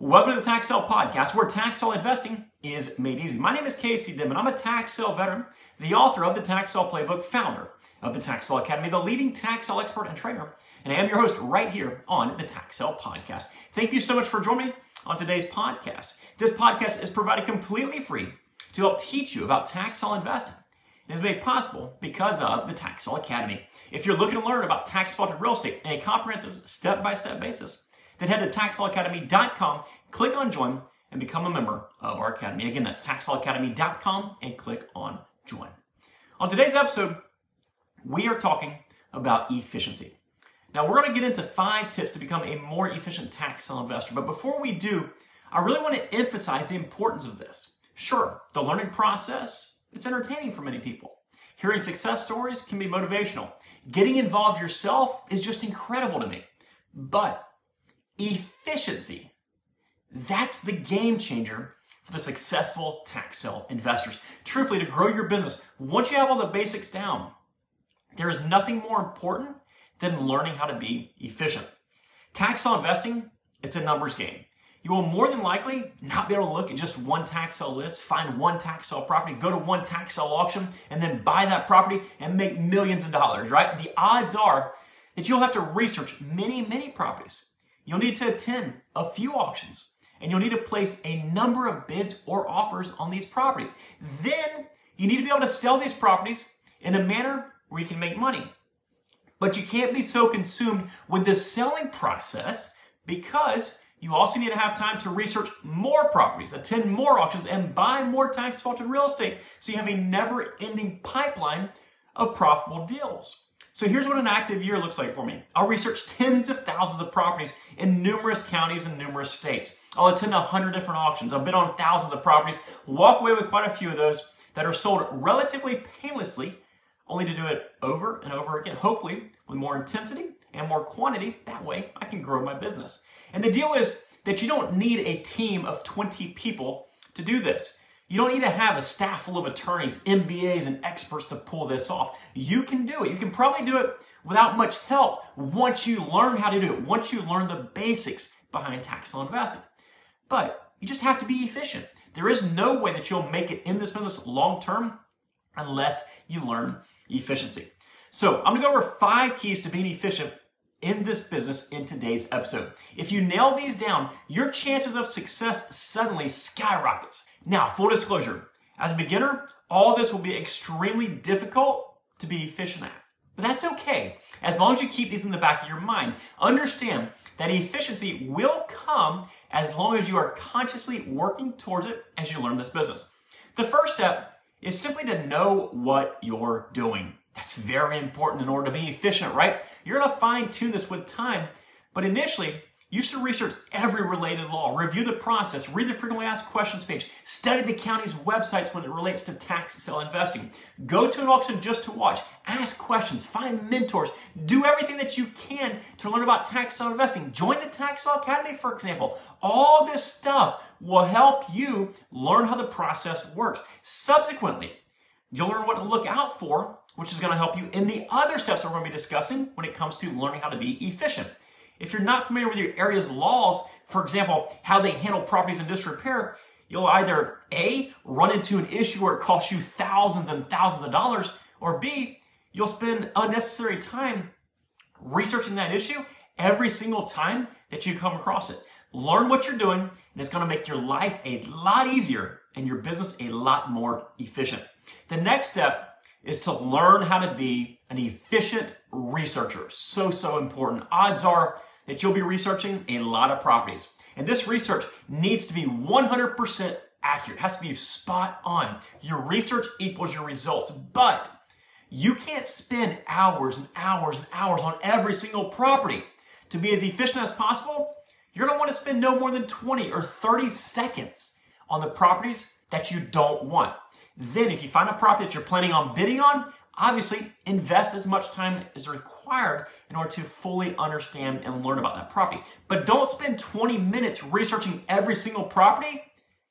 Welcome to the Tax Podcast, where tax investing is made easy. My name is Casey Dimon. I'm a tax veteran, the author of the Tax Playbook, founder of the Tax Academy, the leading tax expert and trainer, and I am your host right here on the Tax Podcast. Thank you so much for joining me on today's podcast. This podcast is provided completely free to help teach you about tax investing. It is made possible because of the Tax Academy. If you're looking to learn about tax defaulted real estate in a comprehensive step-by-step basis, then head to taxsaleacademy.com, click on join, and become a member of our academy. Again, that's taxsaleacademy.com and click on join. On today's episode, we are talking about efficiency. Now, we're going to get into five tips to become a more efficient tax investor. But before we do, I really want to emphasize the importance of this. Sure, the learning process, it's entertaining for many people. Hearing success stories can be motivational. Getting involved yourself is just incredible to me. But efficiency, that's the game changer for the successful tax sale investors. Truthfully, to grow your business, once you have all the basics down, there is nothing more important than learning how to be efficient. Tax sale investing, it's a numbers game. You will more than likely not be able to look at just one tax sale list, find one tax sale property, go to one tax sale auction, and then buy that property and make millions of dollars, right? The odds are that you'll have to research many, many properties. You'll need to attend a few auctions and you'll need to place a number of bids or offers on these properties. Then you need to be able to sell these properties in a manner where you can make money. But you can't be so consumed with the selling process because you also need to have time to research more properties, attend more auctions, and buy more tax defaulted real estate so you have a never ending pipeline of profitable deals. So here's what an active year looks like for me. I'll research tens of thousands of properties in numerous counties and numerous states. I'll attend a hundred different auctions. I'll bid on thousands of properties, walk away with quite a few of those that are sold relatively painlessly, only to do it over and over again, hopefully with more intensity and more quantity. That way I can grow my business. And the deal is that you don't need a team of 20 people to do this. You don't need to have a staff full of attorneys, MBAs, and experts to pull this off. You can do it. You can probably do it without much help once you learn how to do it, once you learn the basics behind tax sale investing. But you just have to be efficient. There is no way that you'll make it in this business long term unless you learn efficiency. So I'm gonna go over five keys to being efficient in this business in today's episode. If you nail these down, your chances of success suddenly skyrockets. Now, full disclosure, as a beginner, all this will be extremely difficult to be efficient at. But that's okay. As long as you keep these in the back of your mind, understand that efficiency will come as long as you are consciously working towards it as you learn this business. The first step is simply to know what you're doing. That's very important in order to be efficient, right? You're to fine tune this with time, but initially, you should research every related law, review the process, read the frequently asked questions page, study the county's websites when it relates to tax sale investing. Go to an auction just to watch, ask questions, find mentors, do everything that you can to learn about tax sale investing. Join the Tax Sale Academy, for example. All this stuff will help you learn how the process works. Subsequently, you'll learn what to look out for, which is going to help you in the other steps that we're going to be discussing when it comes to learning how to be efficient. If you're not familiar with your area's laws, for example, how they handle properties in disrepair, you'll either A, run into an issue where it costs you thousands and thousands of dollars, or B, you'll spend unnecessary time researching that issue every single time that you come across it. Learn what you're doing, and it's going to make your life a lot easier and your business a lot more efficient. The next step is to learn how to be an efficient researcher. So, so important. Odds are that you'll be researching a lot of properties. And this research needs to be 100% accurate. It has to be spot on. Your research equals your results. But you can't spend hours and hours and hours on every single property. To be as efficient as possible, you're want to spend no more than 20 or 30 seconds on the properties that you don't want. Then, if you find a property that you're planning on bidding on, obviously invest as much time as required in order to fully understand and learn about that property. But don't spend 20 minutes researching every single property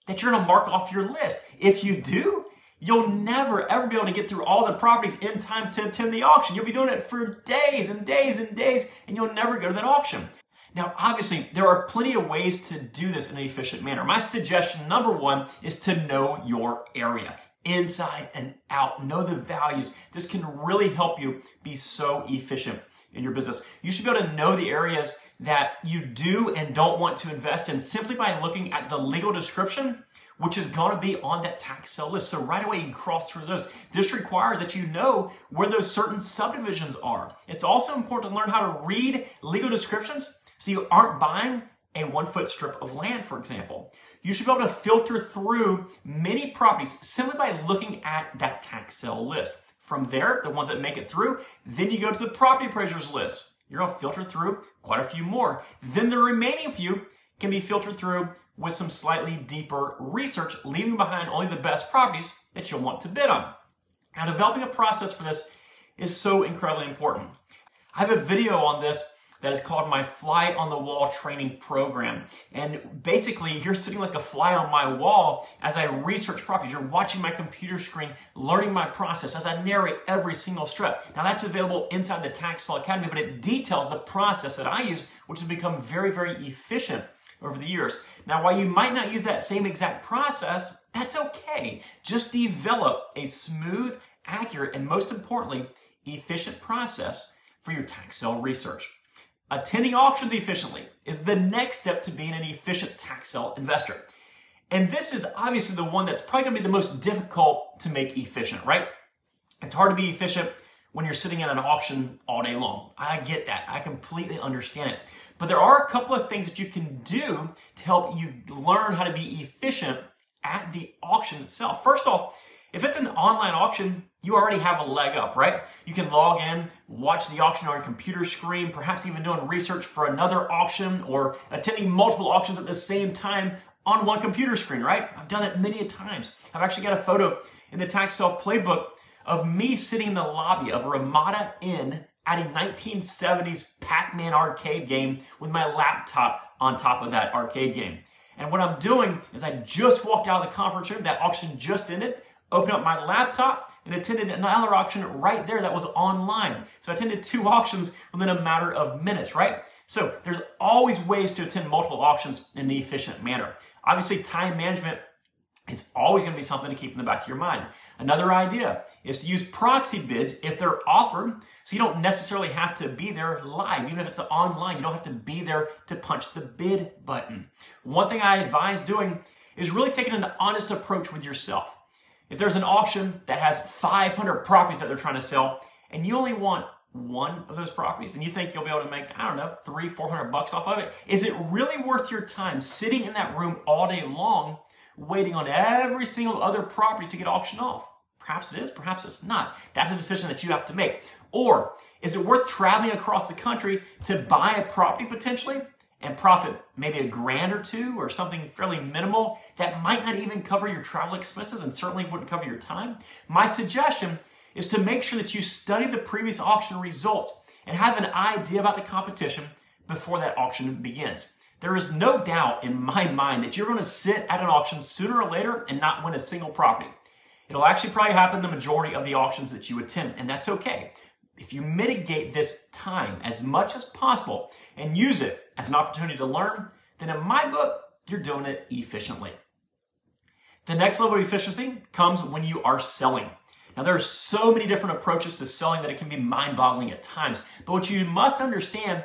that you're going to mark off your list. If you do, you'll never ever be able to get through all the properties in time to attend the auction. You'll be doing it for days and days and days, and you'll never go to that auction. Now, obviously, there are plenty of ways to do this in an efficient manner. My suggestion, number one, is to know your area inside and out. Know the values. This can really help you be so efficient in your business. You should be able to know the areas that you do and don't want to invest in simply by looking at the legal description which is going to be on that tax sale list. So right away you can cross through those. This requires that you know where those certain subdivisions are. It's also important to learn how to read legal descriptions so you aren't buying a one foot strip of land, for example. You should be able to filter through many properties simply by looking at that tax sale list. From there, the ones that make it through, then you go to the property appraisers list. You're to filter through quite a few more. Then the remaining few can be filtered through with some slightly deeper research, leaving behind only the best properties that you'll want to bid on. Now, developing a process for this is so incredibly important. I have a video on this that is called my Fly on the Wall training program. And basically, you're sitting like a fly on my wall as I research properties. You're watching my computer screen, learning my process as I narrate every single step. Now, that's available inside the Tax Sale Academy, but it details the process that I use, which has become very, very efficient over the years. Now, while you might not use that same exact process, that's okay. Just develop a smooth, accurate, and most importantly, efficient process for your tax sale research. Attending auctions efficiently is the next step to being an efficient tax sale investor. And this is obviously the one that's probably gonna be the most difficult to make efficient, right? It's hard to be efficient when you're sitting at an auction all day long. I get that. I completely understand it. But there are a couple of things that you can do to help you learn how to be efficient at the auction itself. First of all, if it's an online auction, you already have a leg up, right? You can log in, watch the auction on your computer screen, perhaps even doing research for another auction or attending multiple auctions at the same time on one computer screen, right? I've done it many a times. I've actually got a photo in the tax sale playbook of me sitting in the lobby of Ramada Inn at a 1970s Pac-Man arcade game with my laptop on top of that arcade game. And what I'm doing is I just walked out of the conference room, that auction just ended, opened up my laptop and attended an another auction right there that was online. So I attended two auctions within a matter of minutes, right? So there's always ways to attend multiple auctions in an efficient manner. Obviously, time management is always going to be something to keep in the back of your mind. Another idea is to use proxy bids if they're offered, so you don't necessarily have to be there live. Even if it's online, you don't have to be there to punch the bid button. One thing I advise doing is really taking an honest approach with yourself. If there's an auction that has 500 properties that they're trying to sell, and you only want one of those properties and you think you'll be able to make, I don't know, three, 400 bucks off of it, is it really worth your time sitting in that room all day long waiting on every single other property to get auctioned off? Perhaps it is, perhaps it's not. That's a decision that you have to make. Or is it worth traveling across the country to buy a property potentially and profit maybe a grand or two or something fairly minimal that might not even cover your travel expenses and certainly wouldn't cover your time? My suggestion is to make sure that you study the previous auction results and have an idea about the competition before that auction begins. There is no doubt in my mind that you're going to sit at an auction sooner or later and not win a single property. It'll actually probably happen the majority of the auctions that you attend, and that's okay. If you mitigate this time as much as possible and use it as an opportunity to learn, then in my book, you're doing it efficiently. The next level of efficiency comes when you are selling. Now, there are so many different approaches to selling that it can be mind boggling at times. But what you must understand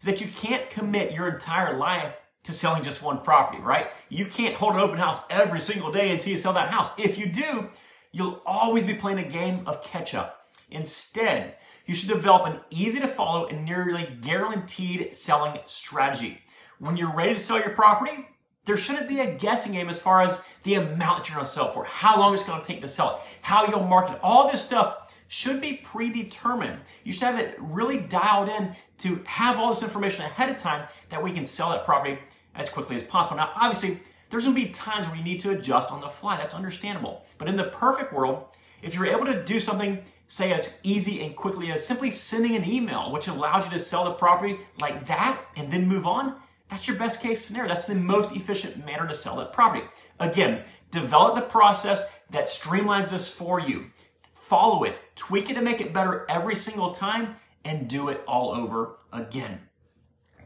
is that you can't commit your entire life to selling just one property, right? You can't hold an open house every single day until you sell that house. If you do, you'll always be playing a game of catch up. Instead, you should develop an easy to follow and nearly guaranteed selling strategy. When you're ready to sell your property, there shouldn't be a guessing game as far as the amount that you're going to sell for, how long it's going to take to sell it, how you'll market. All this stuff should be predetermined. You should have it really dialed in to have all this information ahead of time that we can sell that property as quickly as possible. Now, obviously, there's going to be times where you need to adjust on the fly. That's understandable. But in the perfect world, if you're able to do something, say, as easy and quickly as simply sending an email, which allows you to sell the property like that and then move on, that's your best case scenario. That's the most efficient manner to sell that property. Again, develop the process that streamlines this for you. Follow it, tweak it to make it better every single time, and do it all over again.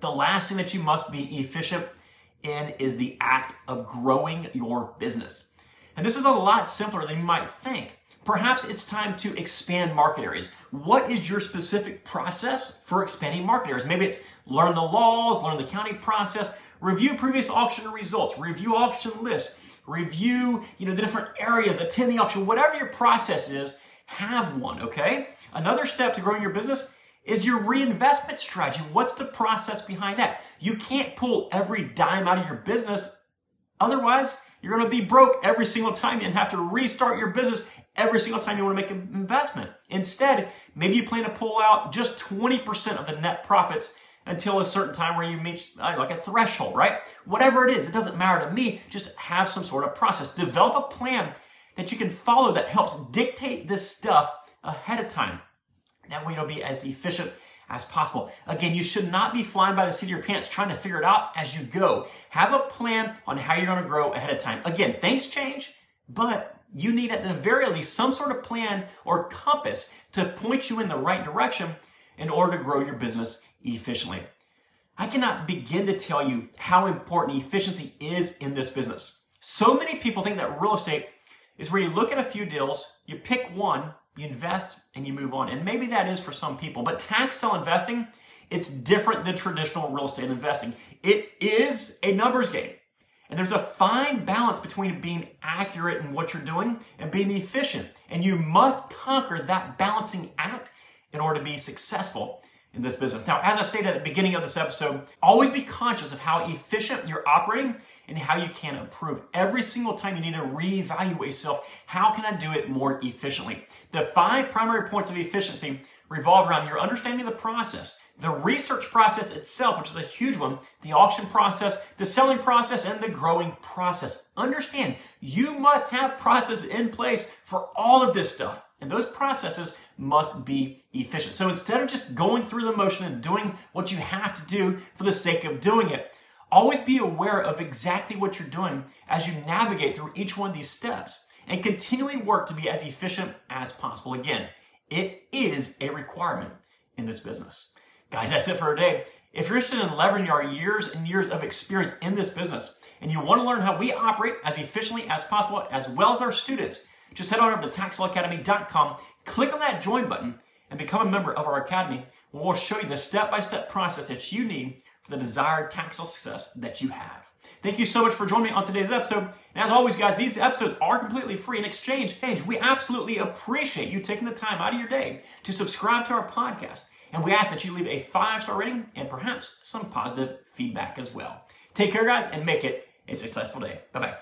The last thing that you must be efficient in is the act of growing your business. And this is a lot simpler than you might think. Perhaps it's time to expand market areas. What is your specific process for expanding market areas? Maybe it's learn the laws, learn the counting process, review previous auction results, review auction lists, review, you know, the different areas, attend the auction, whatever your process is, have one, okay? Another step to growing your business is your reinvestment strategy. What's the process behind that? You can't pull every dime out of your business. Otherwise, you're going to be broke every single time and have to restart your business every single time you want to make an investment. Instead, maybe you plan to pull out just 20% of the net profits until a certain time where you meet uh, like a threshold, right? Whatever it is, it doesn't matter to me. Just have some sort of process. Develop a plan that you can follow that helps dictate this stuff ahead of time. That way you'll be as efficient as possible. Again, you should not be flying by the seat of your pants trying to figure it out as you go. Have a plan on how you're going to grow ahead of time. Again, things change, but you need at the very least some sort of plan or compass to point you in the right direction in order to grow your business efficiently. I cannot begin to tell you how important efficiency is in this business. So many people think that real estate is where you look at a few deals, you pick one, you invest, and you move on. And maybe that is for some people, but tax sale investing, it's different than traditional real estate investing. It is a numbers game. And there's a fine balance between being accurate in what you're doing and being efficient. And you must conquer that balancing act in order to be successful in this business. Now, as I stated at the beginning of this episode, always be conscious of how efficient you're operating and how you can improve. Every single time you need to reevaluate yourself. How can I do it more efficiently? The five primary points of efficiency revolve around your understanding of the process, the research process itself, which is a huge one, the auction process, the selling process, and the growing process. Understand, you must have processes in place for all of this stuff. And those processes must be efficient. So instead of just going through the motion and doing what you have to do for the sake of doing it, always be aware of exactly what you're doing as you navigate through each one of these steps and continually work to be as efficient as possible. Again, it is a requirement in this business. Guys, that's it for today. If you're interested in leveraging our years and years of experience in this business and you want to learn how we operate as efficiently as possible, as well as our students, just head on over to taxsaleacademy.com, click on that join button, and become a member of our academy. We'll show you the step by step process that you need for the desired tax law success that you have. Thank you so much for joining me on today's episode. And as always, guys, these episodes are completely free in exchange. We absolutely appreciate you taking the time out of your day to subscribe to our podcast. And we ask that you leave a five star rating and perhaps some positive feedback as well. Take care, guys, and make it a successful day. Bye bye.